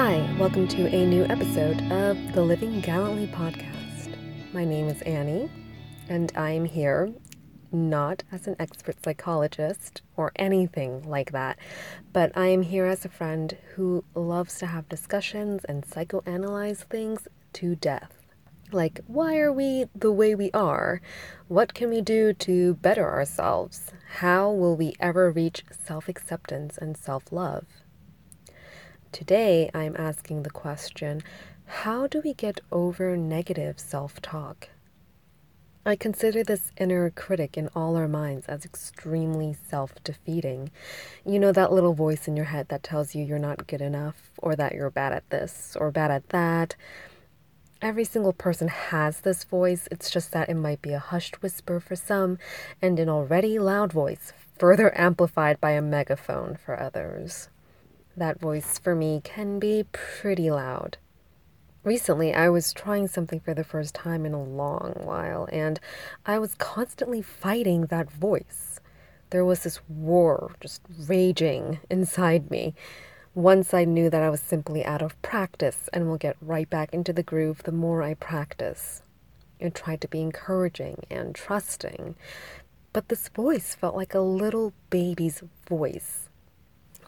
Hi, welcome to a new episode of the Living Gallantly podcast. My name is Annie, and I am here not as an expert psychologist or anything like that, but I am here as a friend who loves to have discussions and psychoanalyze things to death. Like, why are we the way we are? What can we do to better ourselves? How will we ever reach self acceptance and self love? Today, I'm asking the question how do we get over negative self talk? I consider this inner critic in all our minds as extremely self defeating. You know, that little voice in your head that tells you you're not good enough, or that you're bad at this, or bad at that. Every single person has this voice, it's just that it might be a hushed whisper for some, and an already loud voice, further amplified by a megaphone for others. That voice for me can be pretty loud. Recently, I was trying something for the first time in a long while, and I was constantly fighting that voice. There was this war just raging inside me. Once I knew that I was simply out of practice and will get right back into the groove the more I practice. I tried to be encouraging and trusting, but this voice felt like a little baby's voice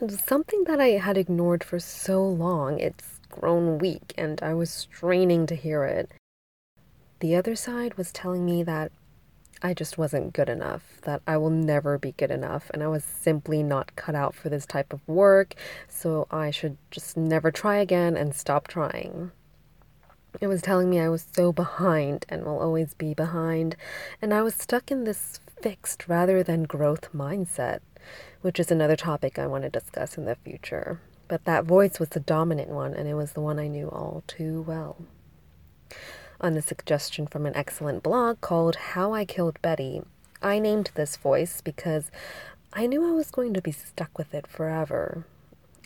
something that I had ignored for so long. It's grown weak, and I was straining to hear it. The other side was telling me that I just wasn't good enough, that I will never be good enough, and I was simply not cut out for this type of work, so I should just never try again and stop trying. It was telling me I was so behind and will always be behind, and I was stuck in this fixed rather than growth mindset which is another topic I want to discuss in the future. But that voice was the dominant one, and it was the one I knew all too well. On the suggestion from an excellent blog called How I Killed Betty, I named this voice because I knew I was going to be stuck with it forever.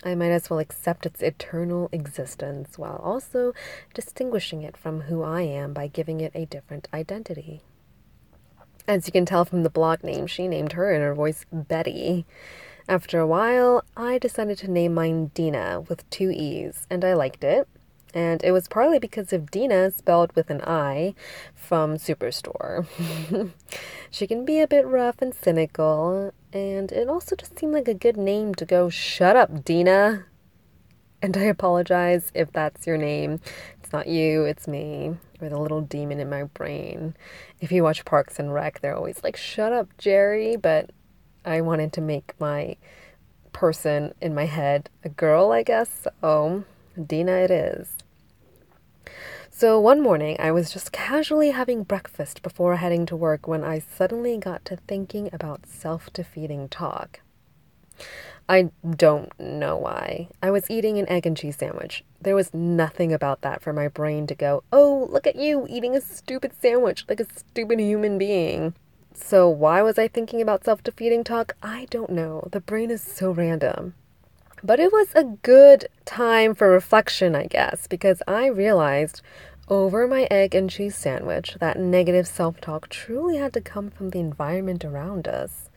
I might as well accept its eternal existence while also distinguishing it from who I am by giving it a different identity. As you can tell from the blog name, she named her inner voice Betty. After a while, I decided to name mine Deena with two E's, and I liked it. And it was partly because of Dina spelled with an I from Superstore. she can be a bit rough and cynical, and it also just seemed like a good name to go, Shut up, Deena. And I apologize if that's your name. It's not you, it's me, or the little demon in my brain. If you watch Parks and Rec, they're always like, shut up, Jerry. But I wanted to make my person in my head a girl, I guess. So, Deena it is. So one morning, I was just casually having breakfast before heading to work when I suddenly got to thinking about self defeating talk. I don't know why. I was eating an egg and cheese sandwich. There was nothing about that for my brain to go, oh, look at you eating a stupid sandwich like a stupid human being. So, why was I thinking about self defeating talk? I don't know. The brain is so random. But it was a good time for reflection, I guess, because I realized over my egg and cheese sandwich that negative self talk truly had to come from the environment around us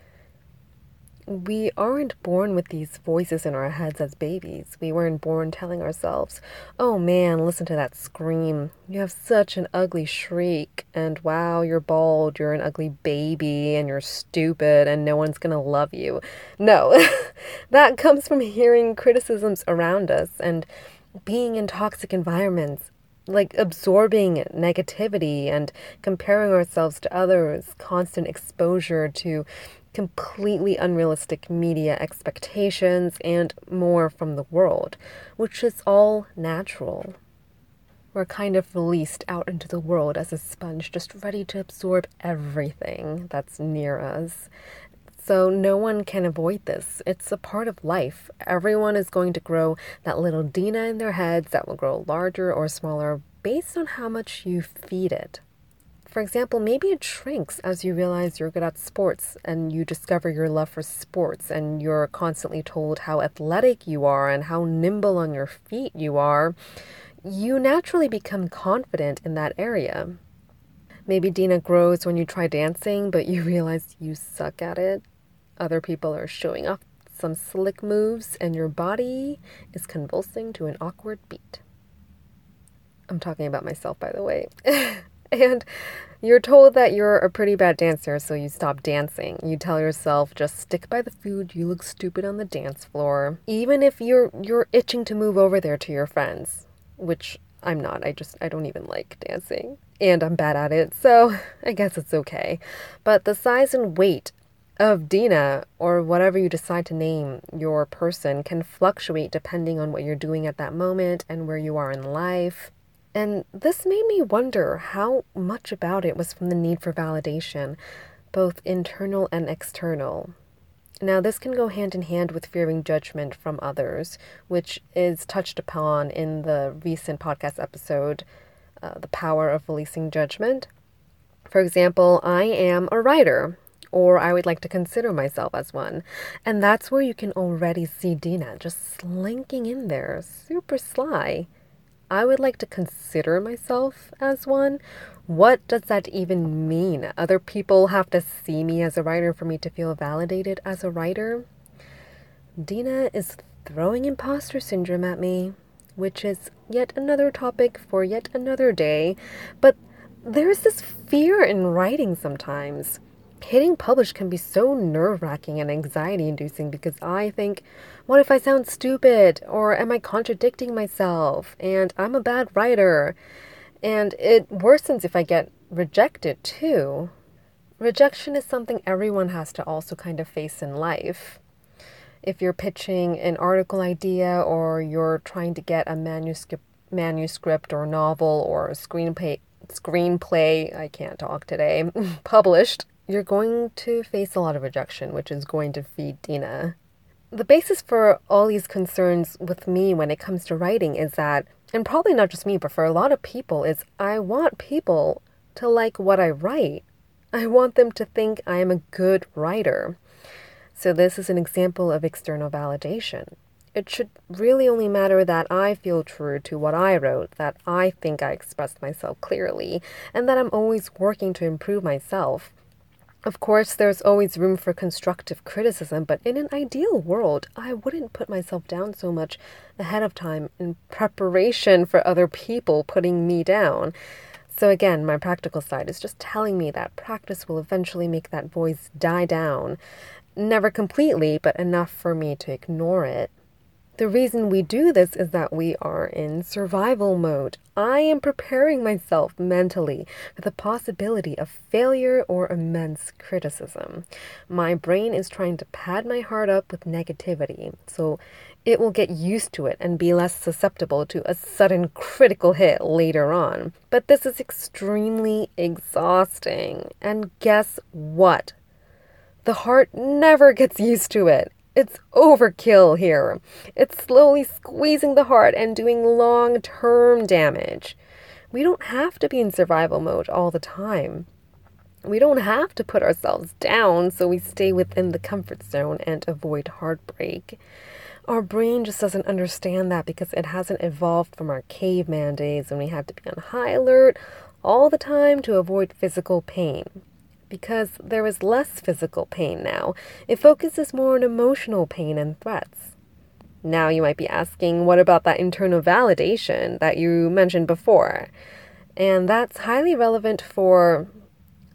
we aren't born with these voices in our heads as babies. We weren't born telling ourselves, oh man, listen to that scream. You have such an ugly shriek. And wow, you're bald. You're an ugly baby and you're stupid and no one's to love you. No, that comes from hearing criticisms around us and being in toxic environments like absorbing negativity and comparing ourselves to others, constant exposure to completely unrealistic media expectations, and more from the world, which is all natural. We're kind of released out into the world as a sponge, just ready to absorb everything that's near us. So, no one can avoid this. It's a part of life. Everyone is going to grow that little Deena in their heads that will grow larger or smaller based on how much you feed it. For example, maybe it shrinks as you realize you're good at sports and you discover your love for sports and you're constantly told how athletic you are and how nimble on your feet you are. You naturally become confident in that area. Maybe Deena grows when you try dancing, but you realize you suck at it. Other people are showing off some slick moves, and your body is convulsing to an awkward beat. I'm talking about myself, by the way. and you're told that you're a pretty bad dancer, so you stop dancing. You tell yourself, just stick by the food, you look stupid on the dance floor. Even if you're you're itching to move over there to your friends, which I'm not. I just I don't even like dancing. And I'm bad at it, so I guess it's okay. But the size and weight of Deena, or whatever you decide to name your person, can fluctuate depending on what you're doing at that moment and where you are in life. And this made me wonder how much about it was from the need for validation, both internal and external. Now, this can go hand in hand with fearing judgment from others, which is touched upon in the recent podcast episode, uh, The Power of Releasing Judgment. For example, I am a writer, or I would like to consider myself as one. And that's where you can already see Deena just slinking in there, super sly. I would like to consider myself as one. What does that even mean? Other people have to see me as a writer for me to feel validated as a writer? Deena is throwing imposter syndrome at me, which is yet another topic for yet another day. But there's this fear in writing sometimes hitting publish can be so nerve wracking and anxiety inducing because I think, what if I sound stupid? Or am I contradicting myself? And I'm a bad writer. And it worsens if I get rejected too. Rejection is something everyone has to also kind of face in life. If you're pitching an article idea or you're trying to get a manuscript manuscript or novel or screenplay screenplay, I can't talk today, published, you're going to face a lot of rejection, which is going to feed Deena. The basis for all these concerns with me when it comes to writing is that, and probably not just me, but for a lot of people, is I want people to like what I write. I want them to think I am a good writer. So, this is an example of external validation. It should really only matter that I feel true to what I wrote, that I think I expressed myself clearly, and that I'm always working to improve myself. Of course, there's always room for constructive criticism, but in an ideal world, I wouldn't put myself down so much ahead of time in preparation for other people putting me down. So, again, my practical side is just telling me that practice will eventually make that voice die down. Never completely, but enough for me to ignore it. The reason we do this is that we are in survival mode. I am preparing myself mentally for the possibility of failure or immense criticism. My brain is trying to pad my heart up with negativity, so it will get used to it and be less susceptible to a sudden critical hit later on. But this is extremely exhausting. And guess what? The heart never gets used to it. It's overkill here. It's slowly squeezing the heart and doing long term damage. We don't have to be in survival mode all the time. We don't have to put ourselves down so we stay within the comfort zone and avoid heartbreak. Our brain just doesn't understand that because it hasn't evolved from our caveman days when we had to be on high alert all the time to avoid physical pain because there is less physical pain now. It focuses more on emotional pain and threats. Now you might be asking, what about that internal validation that you mentioned before? And that's highly relevant for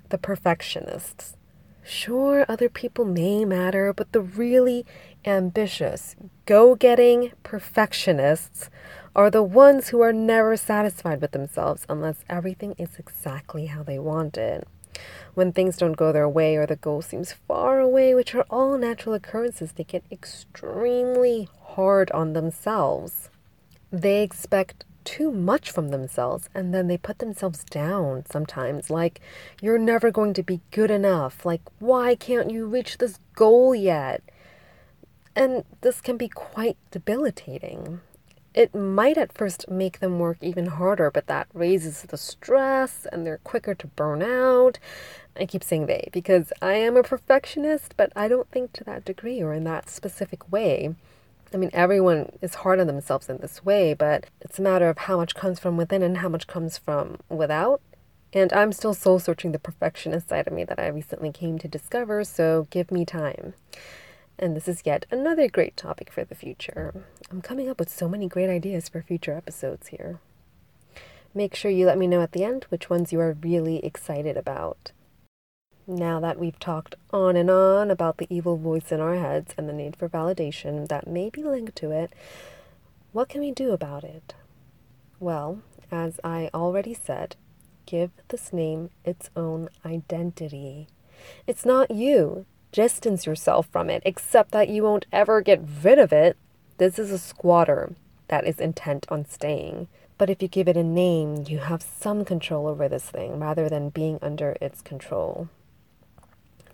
the perfectionists. Sure, other people may matter, but the really ambitious, go getting perfectionists are the ones who are never satisfied with themselves unless everything is exactly how they want it when things don't go their way or the goal seems far away, which are all natural occurrences, they get extremely hard on themselves. They expect too much from themselves and then they put themselves down sometimes like you're never going to be good enough. Like why can't you reach this goal yet? And this can be quite debilitating it might at first make them work even harder, but that raises the stress and they're quicker to burn out. I keep saying they because I am a perfectionist, but I don't think to that degree or in that specific way. I mean, everyone is hard on themselves in this way, but it's a matter of how much comes from within and how much comes from without. And I'm still soul searching the perfectionist side of me that I recently came to discover, so give me time. And this is yet another great topic for the future. I'm coming up with so many great ideas for future episodes here. Make sure you let me know at the end which ones you are really excited about. Now that we've talked on and on about the evil voice in our heads and the need for validation that may be linked to it, what can we do about it? Well, as I already said, give this name its own identity. It's not you. Distance yourself from it, except that you won't ever get rid of it. This is a squatter that is intent on staying. But if you give it a name, you have some control over this thing rather than being under its control.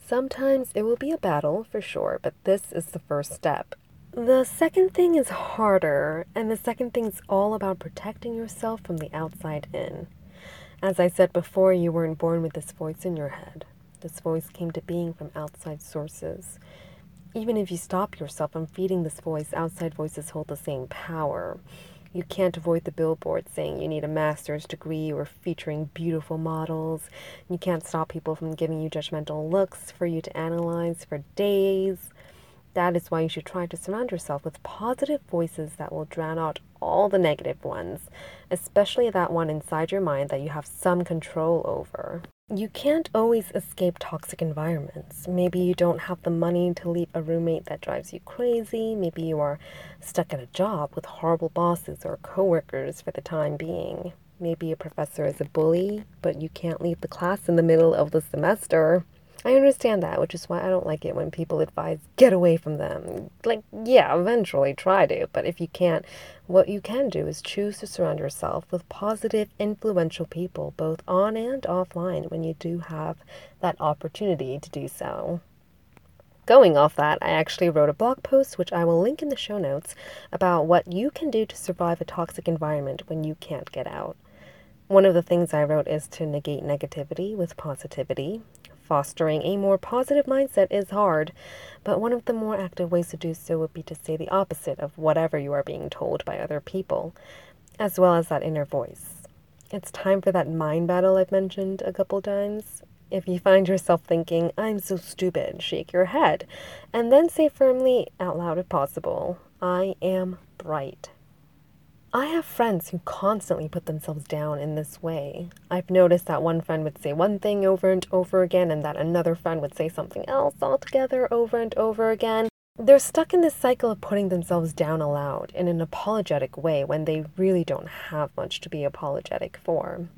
Sometimes it will be a battle for sure, but this is the first step. The second thing is harder, and the second thing is all about protecting yourself from the outside in. As I said before, you weren't born with this voice in your head. This voice came to being from outside sources. Even if you stop yourself from feeding this voice, outside voices hold the same power. You can't avoid the billboard saying you need a master's degree or featuring beautiful models. You can't stop people from giving you judgmental looks for you to analyze for days. That is why you should try to surround yourself with positive voices that will drown out all the negative ones, especially that one inside your mind that you have some control over. You can't always escape toxic environments. Maybe you don't have the money to leave a roommate that drives you crazy. Maybe you are stuck at a job with horrible bosses or coworkers for the time being. Maybe a professor is a bully, but you can't leave the class in the middle of the semester. I understand that, which is why I don't like it when people advise get away from them. Like, yeah, eventually try to, but if you can't, what you can do is choose to surround yourself with positive, influential people, both on and offline, when you do have that opportunity to do so. Going off that, I actually wrote a blog post, which I will link in the show notes, about what you can do to survive a toxic environment when you can't get out. One of the things I wrote is to negate negativity with positivity, Fostering a more positive mindset is hard, but one of the more active ways to do so would be to say the opposite of whatever you are being told by other people, as well as that inner voice. It's time for that mind battle I've mentioned a couple times. If you find yourself thinking, I'm so stupid, shake your head, and then say firmly, out loud if possible, I am bright. I have friends who constantly put themselves down in this way. I've noticed that one friend would say one thing over and over again, and that another friend would say something else altogether over and over again. They're stuck in this cycle of putting themselves down aloud in an apologetic way when they really don't have much to be apologetic for.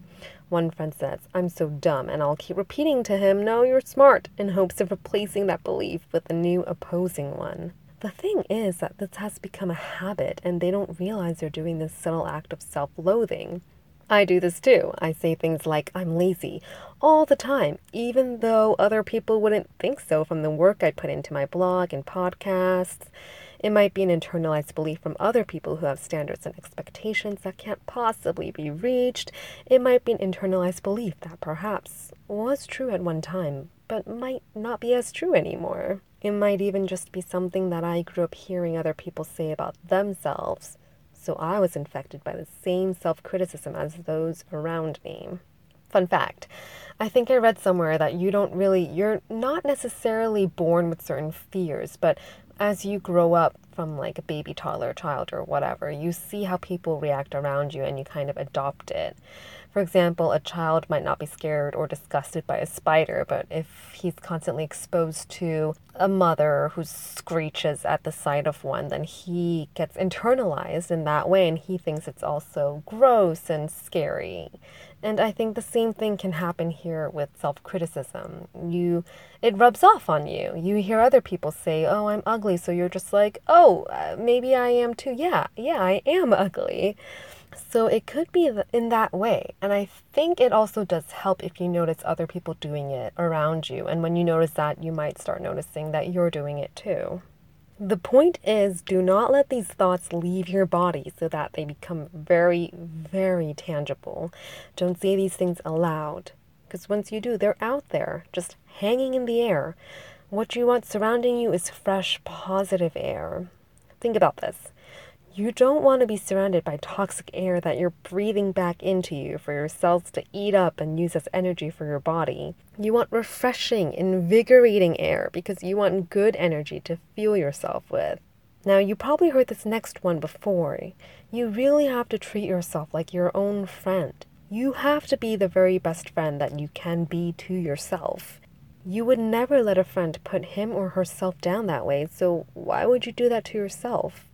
One friend says, I'm so dumb, and I'll keep repeating to him, No, you're smart, in hopes of replacing that belief with a new opposing one. The thing is that this has become a habit and they don't realize they're doing this subtle act of self loathing. I do this too. I say things like, I'm lazy all the time, even though other people wouldn't think so from the work I put into my blog and podcasts. It might be an internalized belief from other people who have standards and expectations that can't possibly be reached. It might be an internalized belief that perhaps was true at one time, but might not be as true anymore. It might even just be something that I grew up hearing other people say about themselves, so I was infected by the same self criticism as those around me. Fun fact I think I read somewhere that you don't really, you're not necessarily born with certain fears, but as you grow up from like a baby, toddler, child, or whatever, you see how people react around you and you kind of adopt it. For example, a child might not be scared or disgusted by a spider, but if he's constantly exposed to a mother who screeches at the sight of one, then he gets internalized in that way and he thinks it's also gross and scary. And I think the same thing can happen here with self-criticism. You it rubs off on you. You hear other people say, "Oh, I'm ugly." So you're just like, "Oh, uh, maybe I am too." Yeah, yeah, I am ugly. So it could be in that way. And I think it also does help if you notice other people doing it around you. And when you notice that, you might start noticing that you're doing it too. The point is, do not let these thoughts leave your body so that they become very, very tangible. Don't say these things aloud, because once you do, they're out there, just hanging in the air. What you want surrounding you is fresh, positive air. Think about this You don't want to be surrounded by toxic air that you're breathing back into you for your cells to eat up and use as energy for your body. You want refreshing, invigorating air because you want good energy to fuel yourself with. Now, you probably heard this next one before. You really have to treat yourself like your own friend. You have to be the very best friend that you can be to yourself. You would never let a friend put him or herself down that way, so why would you do that to yourself?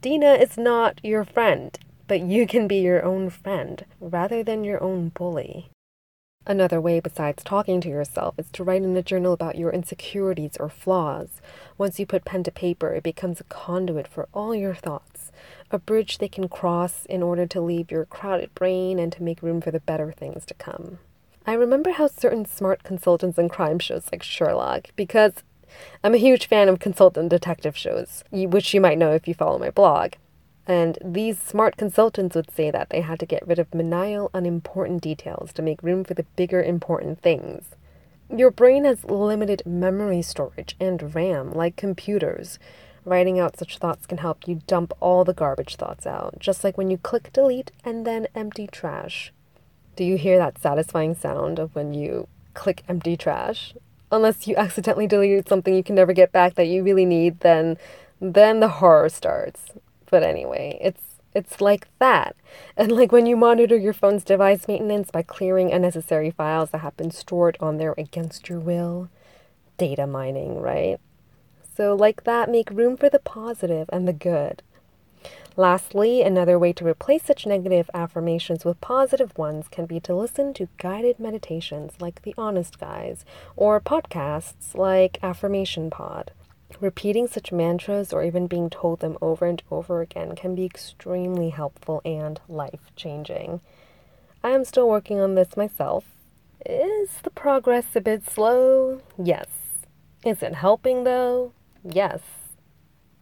Deena is not your friend, but you can be your own friend rather than your own bully. Another way besides talking to yourself is to write in a journal about your insecurities or flaws. Once you put pen to paper, it becomes a conduit for all your thoughts, a bridge they can cross in order to leave your crowded brain and to make room for the better things to come. I remember how certain smart consultants in crime shows like Sherlock, because I'm a huge fan of consultant detective shows, which you might know if you follow my blog. And these smart consultants would say that they had to get rid of menial, unimportant details to make room for the bigger, important things. Your brain has limited memory storage and RAM, like computers. Writing out such thoughts can help you dump all the garbage thoughts out, just like when you click delete and then empty trash. Do you hear that satisfying sound of when you click empty trash? unless you accidentally delete something you can never get back that you really need, then then the horror starts. But anyway, it's it's like that. And like when you monitor your phone's device maintenance by clearing unnecessary files that have been stored on there against your will. Data mining, right? So, like that, make room for the positive and the good. Lastly, another way to replace such negative affirmations with positive ones can be to listen to guided meditations like The Honest Guys or podcasts like Affirmation Pod. Repeating such mantras or even being told them over and over again can be extremely helpful and life changing. I am still working on this myself. Is the progress a bit slow? Yes. Is it helping though? Yes.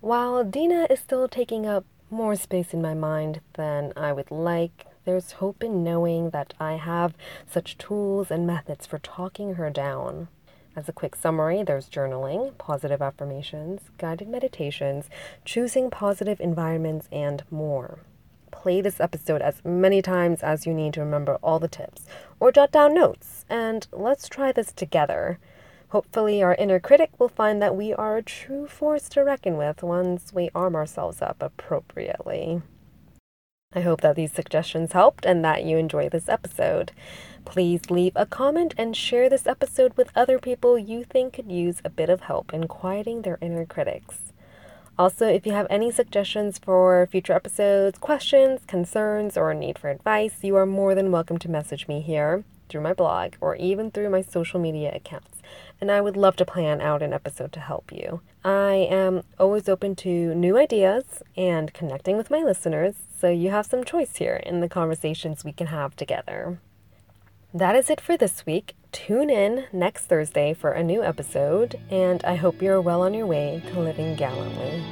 While Deena is still taking up more space in my mind than I would like. There's hope in knowing that I have such tools and methods for talking her down. As a quick summary, there's journaling, positive affirmations, guided meditations, choosing positive environments, and more. Play this episode as many times as you need to remember all the tips, or jot down notes, and let's try this together. Hopefully, our inner critic will find that we are a true force to reckon with once we arm ourselves up appropriately. I hope that these suggestions helped and that you enjoy this episode. Please leave a comment and share this episode with other people you think could use a bit of help in quieting their inner critics. Also, if you have any suggestions for future episodes, questions, concerns, or a need for advice, you are more than welcome to message me here through my blog or even through my social media accounts and I would love to plan out an episode to help you. I am always open to new ideas and connecting with my listeners, so you have some choice here in the conversations we can have together. That is it for this week. Tune in next Thursday for a new episode, and I hope you're well on your way to living gallantly.